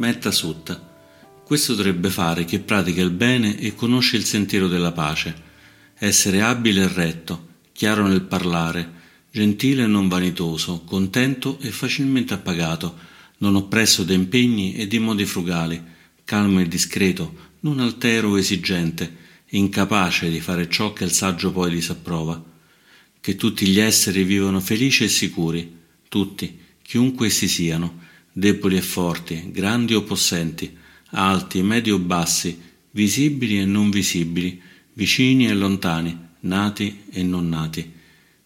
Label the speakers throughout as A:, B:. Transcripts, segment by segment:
A: Metta Sutta. Questo dovrebbe fare chi pratica il bene e conosce il sentiero della pace, essere abile e retto, chiaro nel parlare, gentile e non vanitoso, contento e facilmente appagato, non oppresso da impegni e di modi frugali, calmo e discreto, non altero o esigente, incapace di fare ciò che il saggio poi disapprova. Che tutti gli esseri vivano felici e sicuri, tutti, chiunque essi siano, deboli e forti, grandi o possenti, alti, medi o bassi, visibili e non visibili, vicini e lontani, nati e non nati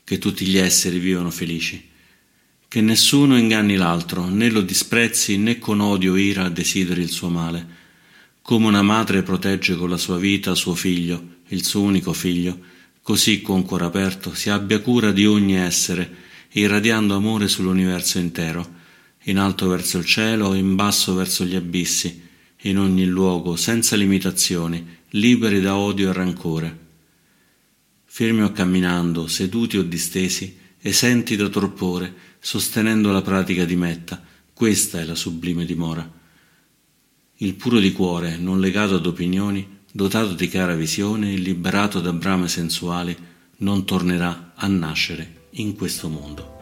A: che tutti gli esseri vivano felici, che nessuno inganni l'altro, né lo disprezzi né con odio o ira desideri il suo male, come una madre protegge con la sua vita suo figlio, il suo unico figlio, così con cuore aperto si abbia cura di ogni essere, irradiando amore sull'universo intero, in alto verso il cielo in basso verso gli abissi, in ogni luogo, senza limitazioni, liberi da odio e rancore fermi o camminando, seduti o distesi, esenti da torpore, sostenendo la pratica di metta, questa è la sublime dimora. Il puro di cuore, non legato ad opinioni, dotato di chiara visione e liberato da brame sensuali, non tornerà a nascere in questo mondo.